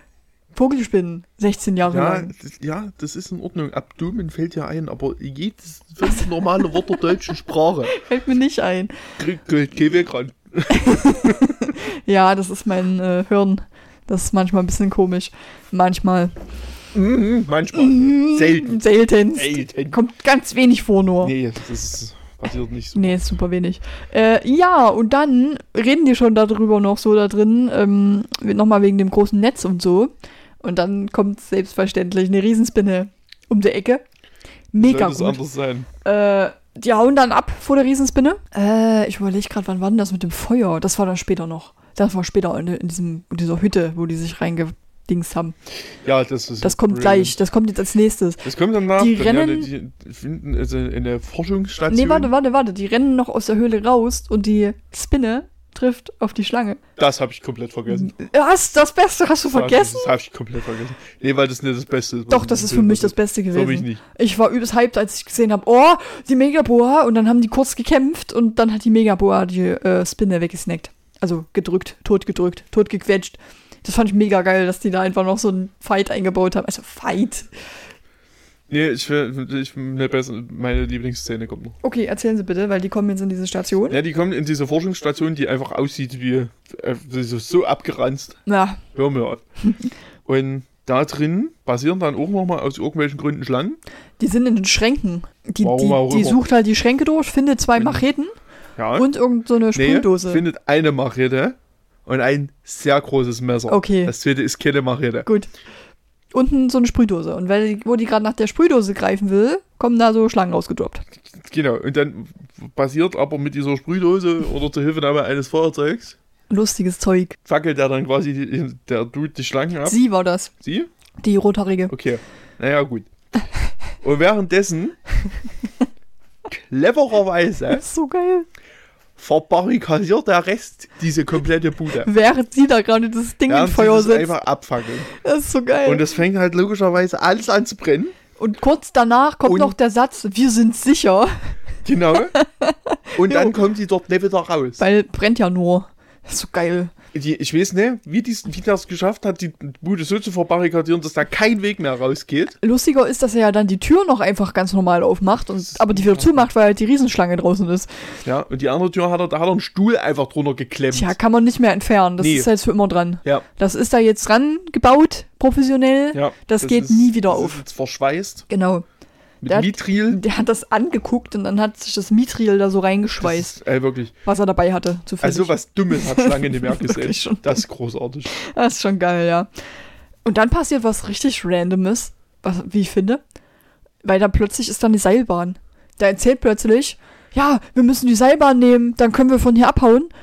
Vogelspinnen 16 Jahre Ja, lang. das, ja, das ist in Ordnung. Abdomen fällt ja ein, aber jedes *laughs* fünf normale Wort der deutschen Sprache Fällt mir nicht ein. kein Weg ran. *laughs* Ja, das ist mein äh, Hirn. Das ist manchmal ein bisschen komisch. Manchmal. Mhm, manchmal. Selten. Seltenst. Selten. Kommt ganz wenig vor nur. Nee, das passiert nicht so. Nee, ist super wenig. Äh, ja, und dann reden die schon darüber noch so da drin, ähm, nochmal wegen dem großen Netz und so. Und dann kommt selbstverständlich eine Riesenspinne um die Ecke. Mega Sollte es gut. anders sein. Äh, die hauen dann ab vor der Riesenspinne. Äh, ich überlege gerade, wann war denn das mit dem Feuer? Das war dann später noch. Das war später in, in, diesem, in dieser Hütte, wo die sich reingedingst haben. Ja, das ist. Das kommt brilliant. gleich, das kommt jetzt als nächstes. Das kommt dann nach. Die dann, ja, rennen- die finden also in der Forschungsstation. Nee, warte, warte, warte. Die rennen noch aus der Höhle raus und die Spinne trifft auf die Schlange. Das habe ich komplett vergessen. Was? Das Beste hast du vergessen? Das habe ich komplett vergessen. Nee, weil das nicht das Beste ist. Doch, das ist für mich das. Beste gewesen. Für mich nicht. Ich war übelst hyped, als ich gesehen habe, oh, die Megaboa. Und dann haben die kurz gekämpft und dann hat die Megaboa die äh, Spinne weggesnackt. Also gedrückt, totgedrückt, totgequetscht. Das fand ich mega geil, dass die da einfach noch so einen Fight eingebaut haben. Also Fight. Nee, ich will, ich meine Lieblingsszene kommt noch. Okay, erzählen Sie bitte, weil die kommen jetzt in diese Station. Ja, die kommen in diese Forschungsstation, die einfach aussieht wie äh, so, so abgeranzt. Ja, Hör mir auf. *laughs* Und da drin passieren dann auch nochmal aus irgendwelchen Gründen Schlangen. die sind in den Schränken. Die, Warum auch die, die sucht halt die Schränke durch, findet zwei Macheten Ja. und irgendeine so eine nee, Sprühdose. findet eine Machete und ein sehr großes Messer. Okay. Das zweite ist keine Machete. Gut. Unten so eine Sprühdose. Und die, wo die gerade nach der Sprühdose greifen will, kommen da so Schlangen rausgedroppt. Genau. Und dann passiert aber mit dieser Sprühdose oder zur Hilfenahme eines Feuerzeugs, Lustiges Zeug. fackelt er dann quasi die, der Dude die Schlangen ab. Sie war das. Sie? Die rothaarige. Okay. Naja, gut. Und währenddessen, *laughs* clevererweise, Das ist so geil. Verbarrikadiert der Rest diese komplette Bude. *laughs* Während sie da gerade das Ding Ja, in Feuer setzt. einfach abfackeln. Das ist so geil. Und es fängt halt logischerweise alles an zu brennen. Und kurz danach kommt Und- noch der Satz, wir sind sicher, Genau. *laughs* Und dann Jo. kommen die dort nicht wieder raus. weil brennt ja nur. Das ist so geil. Die, ich weiß nicht, wie, dies, wie das geschafft hat, die Bude so zu verbarrikadieren, dass da kein Weg mehr rausgeht. Lustiger ist, dass er ja dann die Tür noch einfach ganz normal aufmacht, und, Das ist aber die wieder zumacht, weil halt die Riesenschlange draußen ist. Ja, und die andere Tür hat er, da hat er einen Stuhl einfach drunter geklemmt. Tja, kann man nicht mehr entfernen. Das Nee. ist halt für immer dran. ja, Das ist da jetzt dran gebaut, professionell. ja. Das geht nie wieder das auf. Ist jetzt verschweißt. Genau. Mit Der hat- Mithril. Der hat das angeguckt und dann hat sich das Mithril da so reingeschweißt, ist, ey, wirklich. was er dabei hatte. Zufällig. Also was Dummes hat Schlange nicht mehr *laughs* gesehen. Wirklich schon. Das ist großartig. Das ist schon geil, ja. Und dann passiert was richtig Randomes, was, wie ich finde. Weil dann plötzlich ist da eine Seilbahn. Da erzählt plötzlich, ja, wir müssen die Seilbahn nehmen, dann können wir von hier abhauen. Dann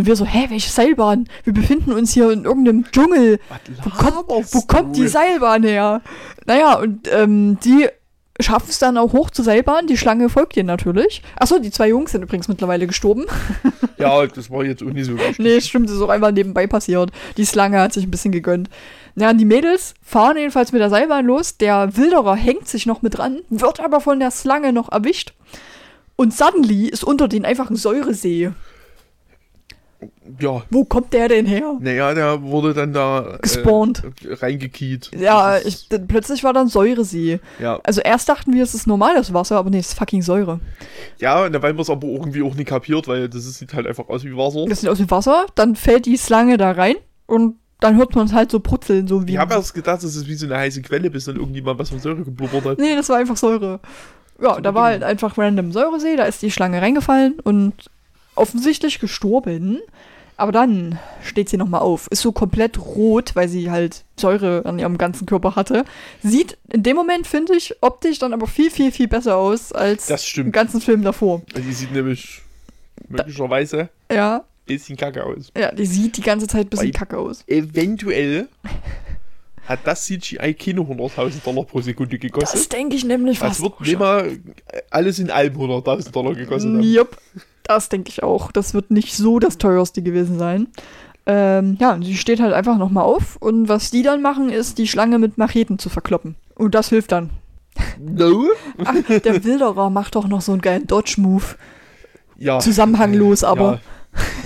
Und wir so, hä, welche Seilbahn? Wir befinden uns hier in irgendeinem Dschungel. Wo kommt, wo kommt die Seilbahn her? Naja, und ähm, die schaffen es dann auch hoch zur Seilbahn. Die Schlange folgt ihr natürlich. Achso, die zwei Jungs sind übrigens mittlerweile gestorben. *laughs* Ja, das war jetzt auch nicht so nee, stimmt, das ist auch einmal nebenbei passiert. Die Schlange hat sich ein bisschen gegönnt. Ja, die Mädels fahren jedenfalls mit der Seilbahn los. Der Wilderer hängt sich noch mit dran, wird aber von der Schlange noch erwischt. Und suddenly ist unter denen einfach ein Säuresee. Ja, Wo kommt der denn her? naja, der wurde dann da Gespawnt. Äh, reingekiet. Ja, ich, plötzlich war dann Säuresee. Ja, Also erst dachten wir, es ist normales Wasser, aber nee, es ist fucking Säure. ja und dabei haben wir es aber irgendwie auch nicht kapiert, weil das sieht halt einfach aus wie Wasser. Das sieht aus wie Wasser, dann fällt die Schlange da rein und dann hört man es halt so prutzeln, so wie. Ich habe erst gedacht, das ist wie so eine heiße Quelle, bis dann irgendjemand was von Säure geblubbert hat. Nee, das war einfach Säure. Ja, da war halt einfach random Säuresee, da ist die Schlange reingefallen und offensichtlich gestorben. Aber dann steht sie nochmal auf. Ist so komplett rot, weil sie halt Säure an ihrem ganzen Körper hatte. Sieht in dem Moment, finde ich, optisch dann aber viel, viel, viel besser aus als Das im ganzen Film davor. Die sieht nämlich möglicherweise Ja, ein bisschen kacke aus. ja, die sieht die ganze Zeit ein bisschen Weil- kacke aus. Eventuell *laughs* hat das CGI keine 100.000 Dollar pro Sekunde gekostet. Das denke ich nämlich Das fast. wird auch schon. immer alles in allem 100.000 Dollar gekostet haben. Jupp, das denke ich auch. Das wird nicht so das teuerste gewesen sein. Ähm, ja, und sie steht halt einfach nochmal auf und was die dann machen, ist, die Schlange mit Macheten zu verkloppen. Und das hilft dann. No? Ach, der Wilderer macht doch noch so einen geilen Dodge-Move. Ja. Zusammenhanglos, aber Ja,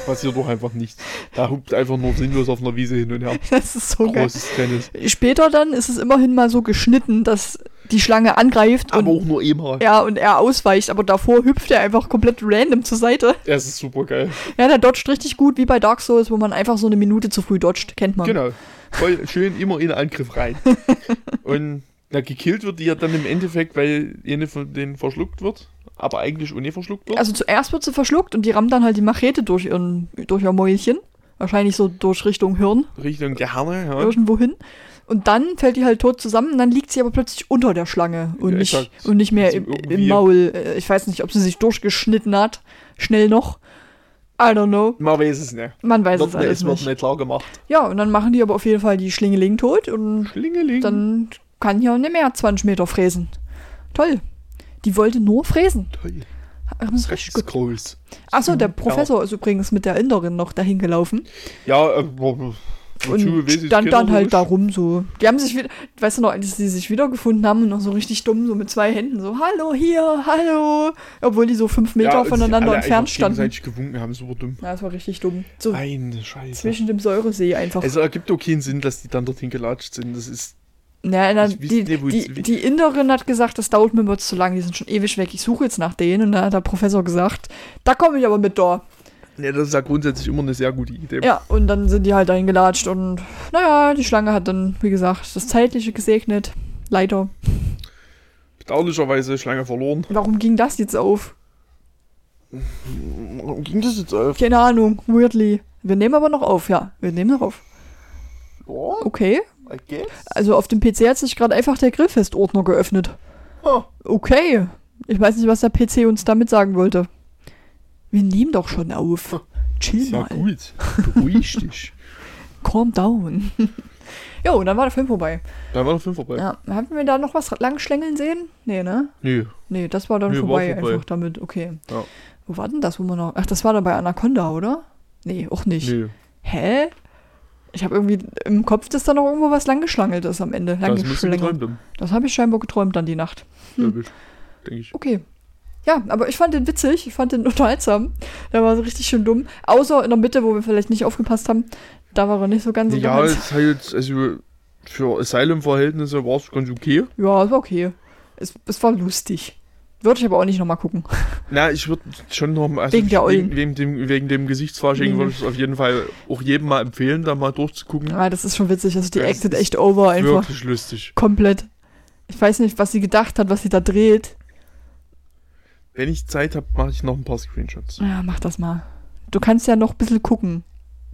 passiert doch einfach nichts. Da hupt einfach nur sinnlos auf einer Wiese hin und her. *laughs* das ist so geil. Großes Tennis. Später dann ist es immerhin mal so geschnitten, dass die Schlange angreift Aber und, auch nur immer. ja, und er ausweicht, aber davor hüpft er einfach komplett random zur Seite. Das ist super geil. Ja, der dodgt richtig gut, wie bei Dark Souls, wo man einfach so eine Minute zu früh dodgt, kennt man. Genau. Voll *laughs* schön immer in den Angriff rein. *laughs* Und na, gekillt wird die ja dann im Endeffekt, weil eine von denen verschluckt wird, aber eigentlich ohne verschluckt wird. Also zuerst wird sie verschluckt und die rammt dann halt die Machete durch, ihren, durch ihr Mäulchen. Wahrscheinlich so durch Richtung Hirn, Richtung der Herne, ja. irgendwo hin. Und dann fällt die halt tot zusammen und dann liegt sie aber plötzlich unter der Schlange und, Ja, nicht, exakt. und nicht mehr im, im Maul. Äh, Ich weiß nicht, ob sie sich durchgeschnitten hat. Schnell noch. I don't know. Man weiß es nicht. Man weiß Wird, es alles es wird nicht. nicht klar gemacht. Ja, und dann machen die aber auf jeden Fall die Schlingeling tot und Schlingeling. dann kann hier nicht mehr 20 Meter fräsen. Toll. Die wollte nur fräsen. Toll. Haben sie richtig gut. groß. Achso, der Professor ist übrigens mit der Inderin noch dahin gelaufen. Ja, äh, Und stand dann halt da rum so. Die haben sich wieder, weißt du noch, als sie sich wiedergefunden haben und noch so richtig dumm, so mit zwei Händen so, hallo hier, hallo. Obwohl die so fünf Meter Ja, voneinander alle entfernt standen. gegenseitig gewunken haben, super dumm. Ja, das war richtig dumm. So Eine Scheiße. zwischen dem Säuresee einfach. Also ergibt auch keinen Sinn, dass die dann dorthin gelatscht sind. Das ist. Ja, na, die, die, die Inderin hat gesagt, das dauert mir immer zu lang, die sind schon ewig weg, ich suche jetzt nach denen. Und dann hat der Professor gesagt, da komme ich aber mit da. Ja, das ist ja grundsätzlich immer eine sehr gute Idee. Ja, und dann sind die halt dahin gelatscht und naja, die Schlange hat dann, wie gesagt, das Zeitliche gesegnet. Leider. Bedauerlicherweise Schlange verloren. Warum ging das jetzt auf? Warum ging das jetzt auf? Keine Ahnung, weirdly. Wir nehmen aber noch auf, ja. Wir nehmen noch auf. Ja, Okay. Also auf dem PC hat sich gerade einfach der Grillfest-Ordner geöffnet. Huh. Okay. Ich weiß nicht, was der PC uns damit sagen wollte. Wir nehmen doch schon auf. Chill Ist ja mal. gut. Beruhig dich. *laughs* Calm down. *laughs* jo, und dann war der Film vorbei. Da war der Film vorbei. Ja, hatten wir da noch was langschlängeln sehen? Nee, ne? Nö. Nee, das war dann Nee, war vorbei, vorbei. einfach damit. Okay. Ja. Wo war denn das, wo man noch... Ach, das war dann bei Anaconda, oder? Nee, auch nicht. Nö. Hä? Ich habe irgendwie im Kopf, dass da noch irgendwo was langgeschlangelt ist am Ende. Das Langgeschlängelt. haben, Das habe ich scheinbar geträumt dann die Nacht. Hm. glaube ich. Denke ich. Okay. Ja, aber ich fand den witzig, ich fand den *laughs* unterhaltsam. Der war so richtig schön dumm. Außer in der Mitte, wo wir vielleicht nicht aufgepasst haben. Da war er nicht so ganz so Ja, ist halt, also für Asylum-Verhältnisse war es ganz okay. Ja, es war okay. Es, es war lustig. Würde ich aber auch nicht nochmal gucken. Na, ich würde schon noch mal, also Wegen der Eulen. wegen dem, wegen dem Gesichtsfasching Wegen würde ich es auf jeden Fall auch jedem mal empfehlen, da mal durchzugucken. Ja, das ist schon witzig. Also die Das acted ist echt over einfach. Wirklich lustig. Komplett. Ich weiß nicht, was sie gedacht hat, was sie da dreht. Wenn ich Zeit habe, mache ich noch ein paar Screenshots. Ja, mach das mal. Du kannst ja noch ein bisschen gucken.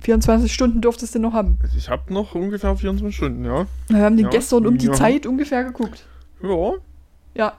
24 Stunden dürftest du noch haben. Also ich habe noch ungefähr 24 Stunden, ja. Wir haben den Ja, gestern um die ja. Zeit ungefähr geguckt. Ja. Ja.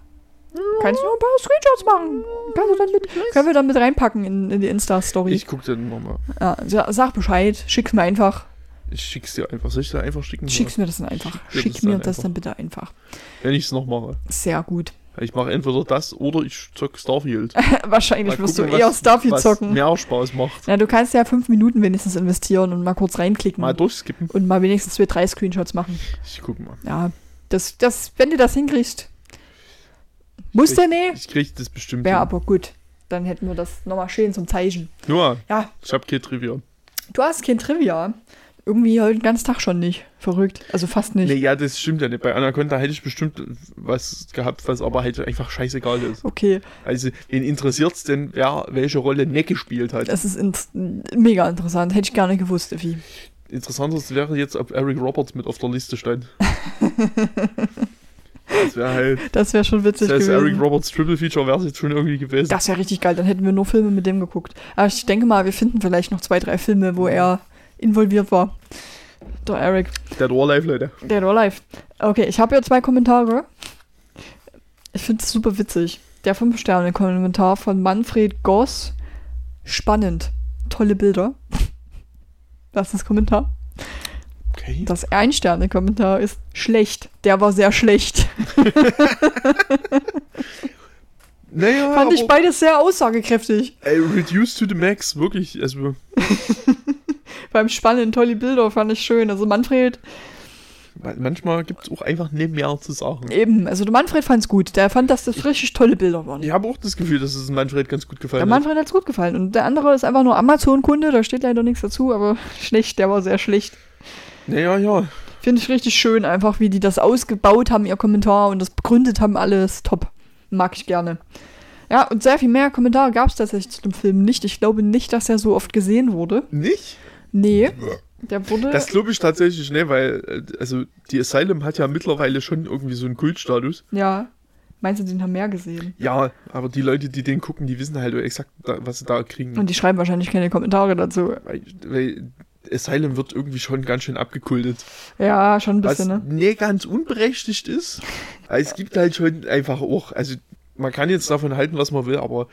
Kannst du noch ein paar Screenshots machen? Kannst du dann mit, können wir dann mit reinpacken in, in die Insta-Story. Ich guck dann nochmal. Ja, sa- sag Bescheid, schick's mir einfach. Ich schick's dir einfach. Soll ich dir einfach schicken? Schick's mir das dann einfach. Schick Schick das mir das einfach. dann bitte einfach. Wenn ich's noch mache. Sehr gut. Ich mache entweder das oder ich zock Starfield. *laughs* Wahrscheinlich Mal wirst gucken, du eher was- Starfield zocken. mehr Spaß macht. Ja, du kannst ja fünf Minuten wenigstens investieren und mal kurz reinklicken. Mal durchskippen. und mal wenigstens zwei, drei Screenshots machen. Ich guck mal. Ja, das, das, wenn du das hinkriegst. Musst du nicht? Ich krieg das bestimmt. Wäre aber gut. Dann hätten wir das nochmal schön zum Zeichen. Noah, Ja, ich hab kein Trivia. du hast kein Trivia. Irgendwie heute den ganzen Tag schon nicht. Verrückt. Also fast nicht. Nee, ja, das stimmt ja nicht. Bei Anaconda hätte ich bestimmt was gehabt, was aber halt einfach scheißegal ist. Okay, Also, wen interessiert's denn, wer welche Rolle Nick gespielt hat? das ist int mega interessant. Hätte ich gar nicht gewusst, Effi. Interessantes wäre jetzt, ob Eric Roberts mit auf der Liste stand. *laughs* das wäre halt. Das wäre schon witzig Das heißt, Eric. Roberts Triple Feature wäre es jetzt schon irgendwie gewesen. Das wäre richtig geil. Dann hätten wir nur Filme mit dem geguckt. Aber ich denke mal, wir finden vielleicht noch zwei, drei Filme, wo er involviert war. Der Eric. Dead or Alive, Leute. Dead or Alive. Okay, ich habe hier zwei Kommentare. Ich finde es super witzig. Der 5-Sterne-Kommentar von Manfred Goss. Spannend. Tolle Bilder. *laughs* Das ist das Kommentar. Okay. Das Ein-Sterne-Kommentar ist schlecht. Der war sehr schlecht. *laughs* Naja, Fand ich beides sehr aussagekräftig. ey, Reduced to the Max, wirklich. Also, *laughs* Beim Spannend, tolle Bilder fand ich schön. Also Manfred, man- manchmal gibt es auch einfach mehr zu sagen. eben, also der Manfred fand's gut. Der fand, dass das richtig tolle Bilder waren. Ich habe auch das Gefühl, dass es Manfred ganz gut Der gefallen hat. Manfred hat's gut gefallen. Und der andere ist einfach nur Amazon-Kunde, da steht leider nichts dazu, aber *laughs* schlecht, der war sehr schlecht. Naja, ja. Finde ich richtig schön, einfach wie die das ausgebaut haben, ihr Kommentar und das begründet haben, alles top. Mag ich gerne. Ja, und sehr viel mehr Kommentare gab es tatsächlich zu dem Film nicht. Ich glaube nicht, dass er so oft gesehen wurde. Nicht? Nee, der wurde. Das glaube ich tatsächlich nicht, weil, äh, also, die Asylum hat ja mittlerweile schon irgendwie so einen Kultstatus. ja. Meinst du, den haben mehr gesehen? Ja, aber die Leute, die den gucken, die wissen halt exakt, was sie da kriegen. Und die schreiben wahrscheinlich keine Kommentare dazu. weil, weil Asylum wird irgendwie schon ganz schön abgekultet. Ja, schon ein Was bisschen, ne? nie ganz unberechtigt ist. Es gibt halt schon einfach auch, also man kann jetzt davon halten, was man will, aber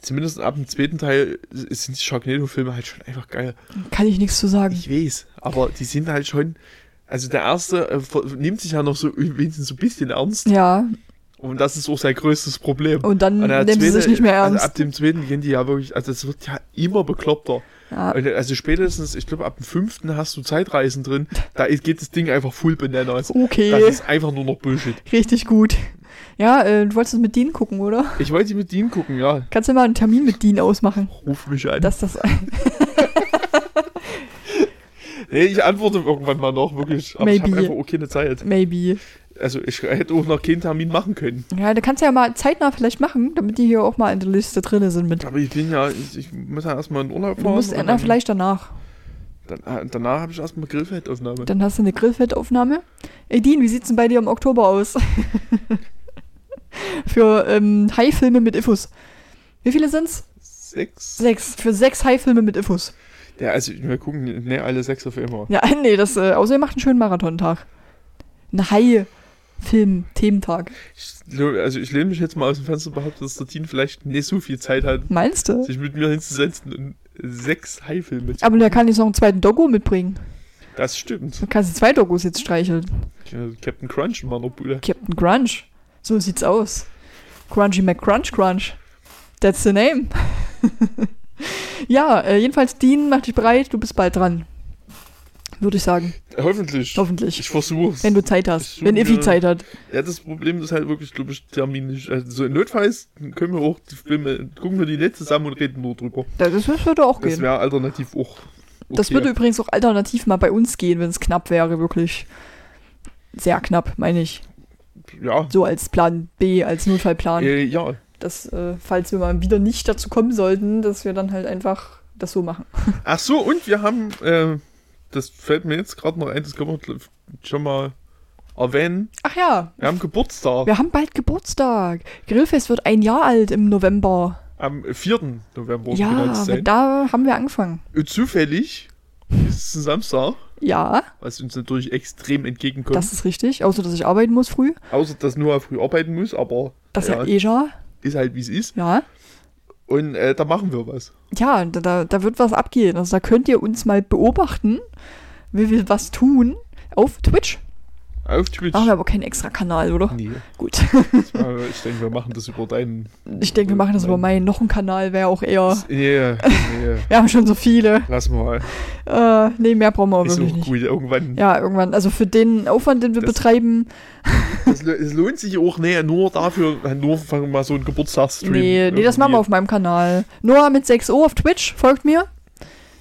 zumindest ab dem zweiten Teil sind die Sharknado-Filme halt schon einfach geil. Kann ich nichts zu sagen. Ich weiß, aber die sind halt schon, also der erste äh, nimmt sich ja noch so wenigstens so ein bisschen ernst Ja, und das ist auch sein größtes Problem. und dann nehmen sie sich nicht mehr Also ernst. ab dem zweiten gehen die ja wirklich, also es wird ja immer bekloppter. ja, Also spätestens, ich glaube, ab dem fünften hast du Zeitreisen drin. Da geht das Ding einfach full bananas. okay, Das ist einfach nur noch Bullshit. richtig gut. Ja, äh, du wolltest es mit Dean gucken, oder? Ich wollte mit Dean gucken, ja. Kannst du mal einen Termin mit Dean ausmachen? Ruf mich an. Dass das *laughs* nee, ich antworte irgendwann mal noch, wirklich. Aber ich habe Maybe. einfach auch keine Zeit. maybe. Also ich hätte auch noch keinen Termin machen können. Ja, da kannst du ja mal zeitnah vielleicht machen, damit die hier auch mal in der Liste drin sind mit. Aber ich bin ja, ich, ich muss ja erstmal in Urlaub Du fahren. musst und na, vielleicht danach. Dann, ah, danach habe ich erstmal Grillfettaufnahme. Dann hast du eine Grillfettaufnahme. Ey, Dean, wie sieht's denn bei dir im Oktober aus? *laughs* Für ähm, Hai-Filme mit Ifus. Wie viele sind's? Sechs? Sechs. Für sechs Hai-Filme mit Ifus. Ja, also wir gucken ne, alle sechs auf einmal. Ja, *laughs* nee, das, äh, außer ihr macht einen schönen Marathontag. Ein Hai-Film-Thementag. Glaub- also ich lehne mich jetzt mal aus dem Fenster und behaupte, dass der Team vielleicht nicht so viel Zeit hat, Meinst du? sich mit mir hinzusetzen und sechs Hai-Filme zu Aber der kann jetzt noch einen zweiten Dogo mitbringen. Das stimmt. Du kannst zwei Dogos jetzt streicheln. Captain Crunch in meiner Bude. Captain Crunch. So sieht's aus. Crunchy McCrunch Crunch. That's the name. *laughs* ja, äh, jedenfalls Dean, mach dich bereit, du bist bald dran. Würde ich sagen. Hoffentlich. Hoffentlich. Ich versuch's. Wenn du Zeit hast. Wenn Iffi Zeit hat. Ja, das Problem ist halt wirklich, glaube ich, terminlich. Also so notfalls können wir auch die Filme, gucken wir die nicht zusammen und reden nur drüber. Das, das würde auch Das gehen. wäre alternativ auch. Okay. Das würde übrigens auch alternativ mal bei uns gehen, wenn es knapp wäre, wirklich. Sehr knapp, meine ich. Ja. So als Plan B, als Notfallplan. Äh, ja. Dass, äh, falls wir mal wieder nicht dazu kommen sollten, dass wir dann halt einfach das so machen. Ach so, und wir haben, äh, das fällt mir jetzt gerade noch ein, das können wir schon mal erwähnen. Ach ja, Wir haben Geburtstag wir haben bald Geburtstag. Grillfest wird ein Jahr alt im November. am 4. November. ja, genau da haben wir angefangen. Und zufällig ist es ein Samstag. Ja, was uns natürlich extrem entgegenkommt. das ist richtig. Außer, dass ich arbeiten muss früh. Außer, dass Noah früh arbeiten muss, aber Das ist ja, ja eh ja. ist halt wie es ist. Ja. Und äh, da machen wir was. Ja, da, da, da wird was abgehen. Also da könnt ihr uns mal beobachten, wie wir was tun auf Twitch. Auf Twitch. Machen wir aber keinen extra Kanal, oder? Nee, Gut. *laughs* ich denke, wir machen das über deinen. Ich denke, wir machen das über meinen. Noch ein Kanal wäre auch eher. Nee, nee, *laughs* Wir haben schon so viele. lass mal. Äh, nee, mehr brauchen wir Ist wirklich auch nicht. gut. Irgendwann. Ja, irgendwann. Also für den Aufwand, den wir Das- betreiben, Es, lo- es lohnt sich auch nee, nur dafür, nur fangen wir mal so einen Geburtstagsstream. nee, nee, das machen wir auf meinem Kanal. Noah mit 6 O auf Twitch, folgt mir.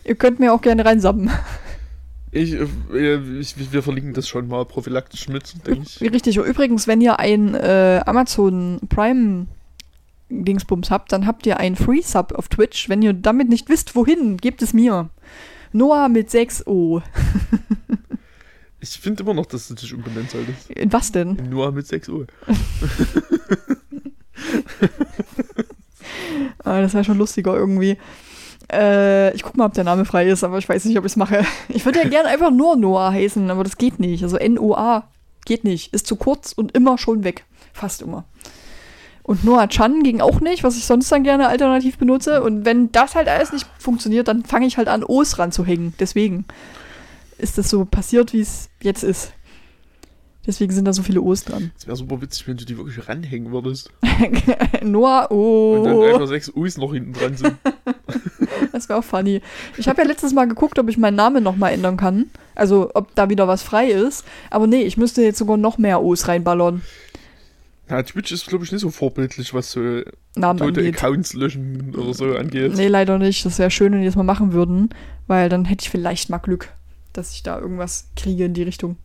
Ihr könnt mir auch gerne reinsabben. Ich, äh, ich, wir verlinken das schon mal prophylaktisch mit, denke ich. Richtig. Und übrigens, wenn ihr ein äh, Amazon Prime Dingsbums habt, dann habt ihr einen Free Sub auf Twitch. Wenn ihr damit nicht wisst, wohin, gebt es mir. Noah mit 6 O. Ich finde immer noch, dass du dich umbenennen solltest. In was denn? Nur mit 6 Uhr. *laughs* Ah, das wäre schon lustiger irgendwie. Äh, ich guck mal, ob der Name frei ist, aber ich weiß nicht, ob ich es mache. *laughs* Ich würde ja gerne einfach nur Noah heißen, aber das geht nicht. Also N-O-A geht nicht. Ist zu kurz und immer schon weg. Fast immer. Und Noah Chan ging auch nicht, was ich sonst dann gerne alternativ benutze. Und wenn das halt alles nicht funktioniert, dann fange ich halt an, O's ranzuhängen. Deswegen ist das so passiert, wie es jetzt ist. Deswegen sind da so viele O's dran. Es wäre super witzig, wenn du die wirklich ranhängen würdest. *laughs* Noah, Und dann oh. einfach 6 U's noch hinten dran sind. *laughs* Das wäre auch funny. Ich habe ja letztes Mal geguckt, ob ich meinen Namen nochmal ändern kann. Also, ob da wieder was frei ist. Aber nee, ich müsste jetzt sogar noch mehr O's reinballern. Na, Twitch ist, glaube ich, nicht so vorbildlich, was so Namen tote angeht. Accounts löschen oder so angeht. Nee, leider nicht. Das wäre schön, wenn die das mal machen würden. Weil dann hätte ich vielleicht mal Glück, dass ich da irgendwas kriege in die Richtung.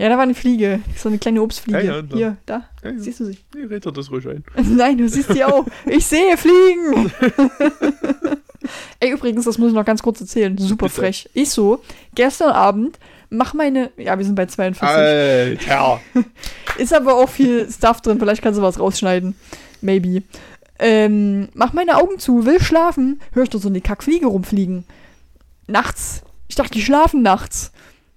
Ja, da war eine Fliege. So eine kleine Obstfliege. Ja, ja, da. Hier, da. Ja. Siehst du sie? Nee, red doch das ruhig ein. *laughs* Nein, du siehst sie auch. Ich sehe Fliegen. *laughs* Ey, übrigens, das muss ich noch ganz kurz erzählen. Super Bitte. frech. Ich so, gestern Abend, mach meine. Ja, wir sind bei 42. Alter! *laughs* Ist aber auch viel Stuff drin. Vielleicht kannst du was rausschneiden. Maybe. Ähm, mach meine Augen zu, will schlafen. Hör ich doch so eine Kackfliege rumfliegen. Nachts. Ich dachte, die schlafen nachts.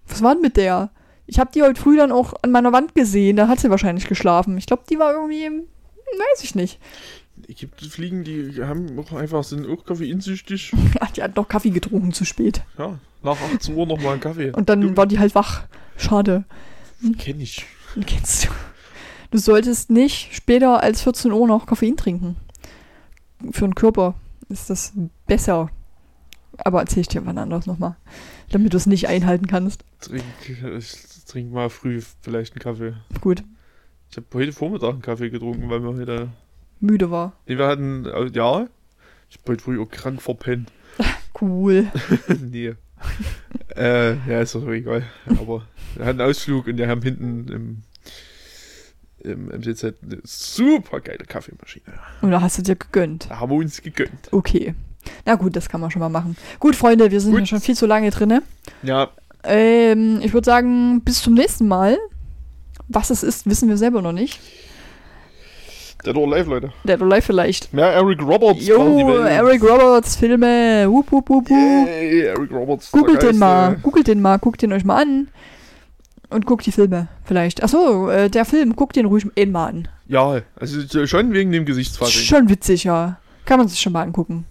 Was war denn mit der? Ich habe die heute früh dann auch an meiner Wand gesehen. Da hat sie wahrscheinlich geschlafen. Ich glaube, die war irgendwie. Weiß ich nicht. Es gibt Fliegen, die haben auch einfach, sind auch koffeinsüchtig. Ach, *laughs* die hat noch Kaffee getrunken zu spät. Ja, nach 18 Uhr nochmal einen Kaffee. Und dann war die halt wach. Schade. Kenn ich. Kennst du. Du solltest nicht später als 14 Uhr noch Koffein trinken. Für den Körper ist das besser. Aber erzähl ich dir wann anders nochmal. Damit du es nicht einhalten kannst. Trink, ich trink mal früh vielleicht einen Kaffee. Gut. Ich habe heute Vormittag einen Kaffee getrunken, weil wir heute. Müde war. Nee, wir hatten. äh, Ja. Ich hab heute früh auch krank verpennt. *laughs* Cool. *laughs* nee. äh, ja, ist doch egal. Aber wir hatten einen Ausflug und wir haben hinten im, im MCZ eine super geile Kaffeemaschine. Und da hast du dir gegönnt. Da haben wir uns gegönnt. Okay. Na gut, das kann man schon mal machen. Gut, Freunde, wir sind Gut. ja schon viel zu lange drinne. Ja, Ähm, ich würde sagen, bis zum nächsten Mal. Was es ist, wissen wir selber noch nicht. der Door Live, Leute. Dead or Alive vielleicht. Mehr Eric Roberts. Jo. Eric Roberts Filme. Wup, wup, wup, wup. Yay, Eric Roberts. Googelt den mal. Googelt den mal. Guckt den euch mal an. Und guckt die Filme vielleicht. Achso, äh, der Film, guckt den ruhig einmal an. Ja, also schon wegen dem Gesichtsfassung. Schon witzig, ja. Kann man sich schon mal angucken.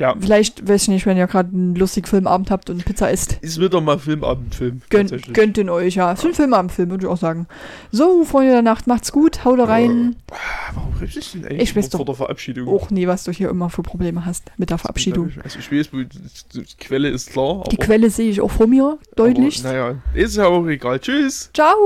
Ja, Vielleicht, weiß ich nicht, wenn ihr gerade einen lustigen Filmabend habt und Pizza isst. ist wieder mal Filmabendfilm. Gönnt, gönnt den euch, ja. Ist ein Filmabendfilm, würde ich auch sagen. So, Freunde der Nacht, macht's gut. Haut rein. Ah, Warum redest du denn eigentlich Ich weiß vor doch. der Verabschiedung? Och nee, was du hier immer für Probleme hast mit der Verabschiedung. Also ich weiß, die Quelle ist klar. Die Quelle sehe ich auch vor mir, deutlich. Aber, naja, ist ja auch egal. Tschüss. Ciao.